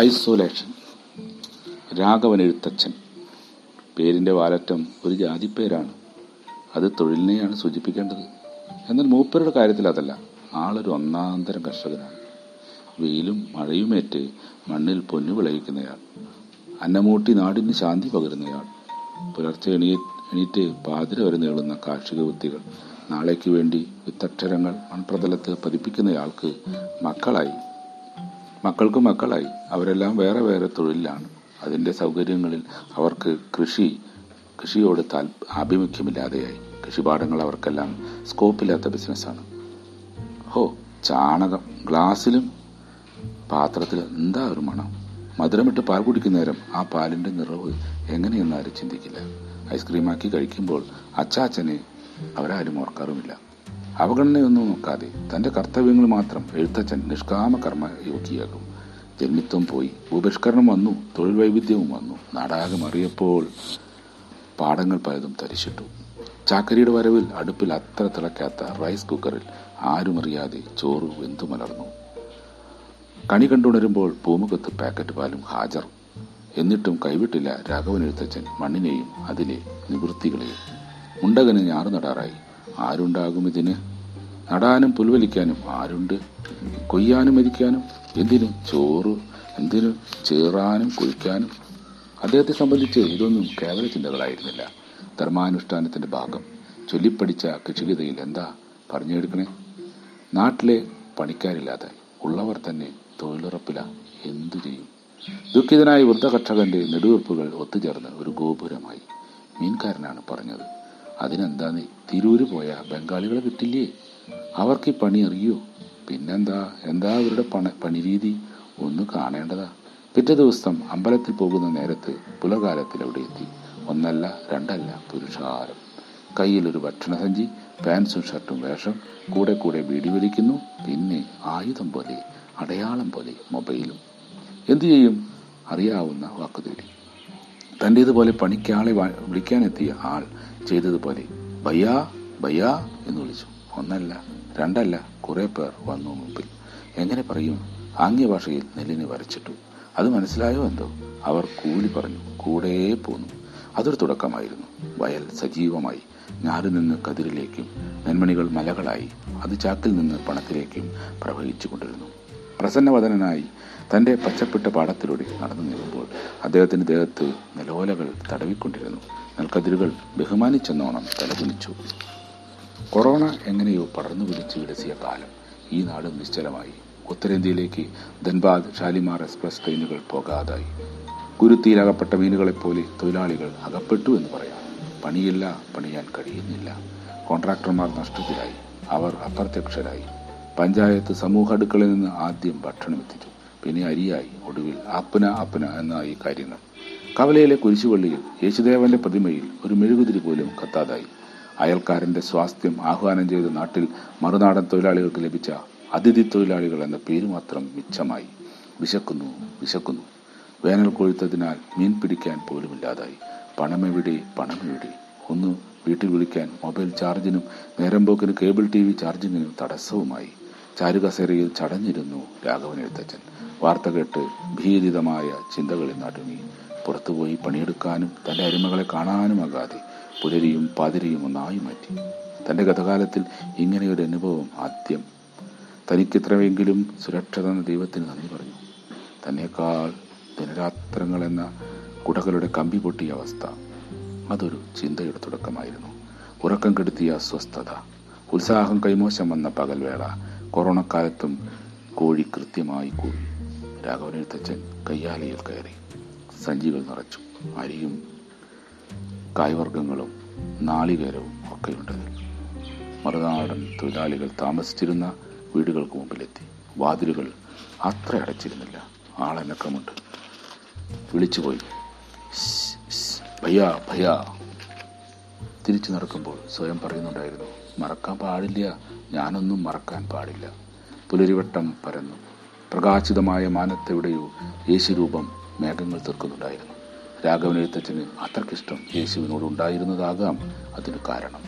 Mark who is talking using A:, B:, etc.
A: Isolation. Raghavan Ezhuthachan പേരിന്റെ വാലറ്റം ഒരു ജാതിപ്പേരാണ് അത് തൊഴിലിനെയാണ് സൂചിപ്പിക്കേണ്ടത്. എന്നാൽ മൂപ്പരുടെ കാര്യത്തിൽ അതല്ല. ആളൊരു ഒന്നാന്തരം കർഷകനാണ്. വെയിലും മഴയുമേറ്റ് മണ്ണിൽ പൊന്നു വിളയിക്കുന്നയാൾ. അന്നമൂട്ടി നാടിന് ശാന്തി പകരുന്നയാൾ. പുലർച്ചെ എണീ എണീറ്റ് പാതിര വരെ നീളുന്ന കാർഷിക വൃത്തികൾ. നാളേക്ക് വേണ്ടി വിത്തക്ഷരങ്ങൾ മൺപ്രതലത്ത് പതിപ്പിക്കുന്നയാൾക്ക് മക്കളായി. മക്കൾക്ക് മക്കളായി. അവരെല്ലാം വേറെ വേറെ തൊഴിലിലാണ്. അതിന്റെ സൗകര്യങ്ങളിൽ അവർക്ക് കൃഷി കൃഷിയോട് താൽ ആഭിമുഖ്യമില്ലാതെയായി. കൃഷിപാഠങ്ങൾ അവർക്കെല്ലാം സ്കോപ്പില്ലാത്ത ബിസിനസ്സാണ്. ഹോ ചാണകം ഗ്ലാസ്സിലും പാത്രത്തിൽ എന്താ ഒരു മണം? മധുരമിട്ട് പാൽ കുടിക്കുന്ന നേരം ആ പാലിന്റെ നിറവ് എങ്ങനെയെന്ന് ആരും ചിന്തിക്കില്ല. ഐസ്ക്രീമാക്കി കഴിക്കുമ്പോൾ അച്ചാച്ചനെ അവരാരും ഓർക്കാറുമില്ല. അവഗണനയൊന്നും നോക്കാതെ തന്റെ കർത്തവ്യങ്ങൾ മാത്രം എഴുത്തച്ഛൻ നിഷ്കാമ കർമ്മ യോഗിയാകും ജന്മിത്വം പോയി ഭൂപരിഷ്കരണം വന്നു തൊഴിൽ വൈവിധ്യവും വന്നു നാടാകമറിയപ്പോൾ പാടങ്ങൾ പലതും തരിച്ചിട്ടു ചാക്കരിയുടെ വരവിൽ അടുപ്പിൽ അത്ര തിളക്കാത്ത റൈസ് കുക്കറിൽ ആരുമറിയാതെ ചോറ് വെന്തു മലർന്നു. കണി കണ്ടുണരുമ്പോൾ പൂമുഖത്ത് പാക്കറ്റ് പാലും ഹാജർ. എന്നിട്ടും കൈവിട്ടില്ല രാഘവൻ എഴുത്തച്ഛൻ മണ്ണിനെയും അതിലെ നിവൃത്തികളെയും. മുണ്ടകന് ഞാറുനടാറായി. ആരുണ്ടാകും ഇതിന്? നടാനും പുൽവലിക്കാനും ആരുണ്ട്? കൊയ്യാനും മരിക്കാനും എന്തിനും ചോറ്? എന്തിനും ചേറാനും കുഴിക്കാനും അദ്ദേഹത്തെ സംബന്ധിച്ച് ഇതൊന്നും കേവല ചിന്തകളായിരുന്നില്ല. ധർമാനുഷ്ഠാനത്തിന്റെ ഭാഗം. ചൊല്ലിപ്പടിച്ച കൃഷികതയിൽ എന്താ പറഞ്ഞെടുക്കണേ? നാട്ടിലെ പണിക്കാരില്ലാതെ ഉള്ളവർ തന്നെ തൊഴിലുറപ്പില എന്തു ചെയ്യും? ദുഃഖിതനായ വൃദ്ധ കർഷകന്റെ നെടുവീർപ്പുകൾ ഒത്തുചേർന്ന് ഒരു ഗോപുരമായി മീൻകാരനാണ് പറഞ്ഞത്. അതിനെന്താന്ന് തിരൂര് പോയ ബംഗാളികളെ കിട്ടില്ലേ അവർക്ക് ഈ പണി അറിയോ? പിന്നെന്താ? എന്താ അവരുടെ പണ പണിരീതി? ഒന്ന് കാണേണ്ടതാ. പിറ്റേ ദിവസം അമ്പലത്തിൽ പോകുന്ന നേരത്ത് പുലകാലത്തിൽ അവിടെ എത്തി. ഒന്നല്ല രണ്ടല്ല പുരുഷാരം. കയ്യിലൊരു ഭക്ഷണസഞ്ചി പാൻസും ഷർട്ടും വേഷം കൂടെ കൂടെ ബീഡി വലിക്കുന്നു പിന്നെ ആയുധം പോലെ അടയാളം പോലെ മൊബൈലും. എന്തു ചെയ്യും? അറിയാവുന്ന വാക്കുതേടി തന്റേതുപോലെ പണിക്കാളെ വിളിക്കാനെത്തിയ ആൾ ചെയ്തതുപോലെ ഭയ്യാ ഭയ്യാ എന്ന് വിളിച്ചു. ഒന്നല്ല രണ്ടല്ല കുറെ പേർ വന്നു മുമ്പിൽ. എങ്ങനെ പറയും? ആംഗ്യ ഭാഷയിൽ നെല്ലിനെ വരച്ചിട്ടു. അത് മനസ്സിലായോ എന്തോ? അവർ കൂലി പറഞ്ഞു കൂടെ പോന്നു. അതൊരു തുടക്കമായിരുന്നു. വയൽ സജീവമായി. ഞാറിൽ നിന്ന് കതിരിലേക്കും നെന്മണികൾ മലകളായി. അത് ചാക്കിൽ നിന്ന് പണത്തിലേക്കും പ്രവഹിച്ചു കൊണ്ടിരുന്നു പ്രസന്നവദനായി തന്റെ പച്ചപ്പെട്ട പാടത്തിലൂടെ നടന്നു നിൽക്കുമ്പോൾ അദ്ദേഹത്തിന്റെ ദേഹത്ത് നിലോലകൾ തടവിക്കൊണ്ടിരുന്നു. നെൽക്കതിരുകൾ ബഹുമാനിച്ചെന്നോണം തലകുനിച്ചു. കൊറോണ എങ്ങനെയോ പടർന്നു പിടിച്ചു വിലസിയ കാലം ഈ നാടും നിശ്ചലമായി. ഉത്തരേന്ത്യയിലേക്ക് ധൻബാദ് ഷാലിമാർ എക്സ്പ്രസ് ട്രെയിനുകൾ പോകാതായി. കുരുത്തിയിലകപ്പെട്ട മീനുകളെപ്പോലെ തൊഴിലാളികൾ അകപ്പെട്ടു എന്ന് പറയാം. പണിയില്ല പണിയാൻ കഴിയുന്നില്ല. കോൺട്രാക്ടർമാർ നഷ്ടത്തിലായി. അവർ അപ്രത്യക്ഷരായി. പഞ്ചായത്ത് സമൂഹ അടുക്കളിൽ നിന്ന് ആദ്യം ഭക്ഷണം എത്തിച്ചു. പിന്നെ അരിയായി. ഒടുവിൽ അപ്പന അപ്പന എന്നായി കാര്യങ്ങൾ. കവലയിലെ കുരിശുപള്ളിയിൽ യേശുദേവന്റെ പ്രതിമയിൽ ഒരു മെഴുകുതിരി പോലും കത്താതായി. അയൽക്കാരന്റെ സ്വാസ്ഥ്യം ആഹ്വാനം ചെയ്ത നാട്ടിൽ മറുനാടൻ തൊഴിലാളികൾക്ക് ലഭിച്ച അതിഥി തൊഴിലാളികൾ എന്ന പേര് മാത്രം മിച്ചമായി. വിശക്കുന്നു വിശക്കുന്നു. വേനൽ കൊഴുത്തതിനാൽ മീൻ പിടിക്കാൻ പോലുമില്ലാതായി. പണമെവിടെ പണമെവിടെ. ഒന്ന് വീട്ടിൽ വിളിക്കാൻ മൊബൈൽ ചാർജിനും നേരം പോക്കിന് കേബിൾ ടി വി ചാർജിങ്ങിനും തടസ്സവുമായി. ചാരുകസേരയിൽ ചടഞ്ഞിരുന്നു രാഘവൻ എഴുത്തച്ഛൻ. വാർത്ത കേട്ട് ഭീതിതമായ ചിന്തകളിൽ നടുങ്ങി. പുറത്തുപോയി പണിയെടുക്കാനും തന്റെ അരുമകളെ കാണാനുമാകാതെ പുലരിയും പാതിരിയും ഒന്നായി മാറ്റി. തന്റെ ഗതകാലത്തിൽ ഇങ്ങനെയൊരു അനുഭവം ആദ്യം. തനിക്കിത്രമെങ്കിലും സുരക്ഷ തന്ന ദൈവത്തിന് നന്ദി പറഞ്ഞു. തന്നെക്കാൾ ദിനരാത്രങ്ങൾ എന്ന കുടകളുടെ കമ്പി പൊട്ടിയ അവസ്ഥ അതൊരു ചിന്തയുടെ തുടക്കമായിരുന്നു. ഉറക്കം കെടുത്തിയ അസ്വസ്ഥത. ഉത്സാഹം കൈമോശം വന്ന പകൽവേള. കൊറോണക്കാലത്തും കോഴി കൃത്യമായി കൂടി. രാഘവൻ എഴുത്തച്ഛൻ കയ്യാലയിൽ കയറി. സഞ്ചികൾ നിറച്ചു. അരിയും കായ്വർഗങ്ങളും നാളികേരവും ഒക്കെയുണ്ട്. മറുനാടൻ തൊഴിലാളികൾ താമസിച്ചിരുന്ന വീടുകൾക്ക് മുമ്പിലെത്തി. വാതിലുകൾ അത്ര അടച്ചിരുന്നില്ല. ആളനക്കമുണ്ട്. വിളിച്ചുപോയി. ഭയ്യാ ഭയ്യാ തിരിച്ചു നടക്കുമ്പോൾ സ്വയം പറയുന്നുണ്ടായിരുന്നു മറക്കാൻ പാടില്ല ഞാനൊന്നും മറക്കാൻ പാടില്ല. പുലരിവട്ടം പരന്നു. പ്രകാശിതമായ മാനത്തെവിടെയോ യേശുരൂപം മേഘങ്ങൾ തീർക്കുന്നുണ്ടായിരുന്നു. രാഘവൻ എഴുത്തച്ഛന് അത്രക്കിഷ്ടം യേശുവിനോട് ഉണ്ടായിരുന്നതാകാം അതിന് കാരണം.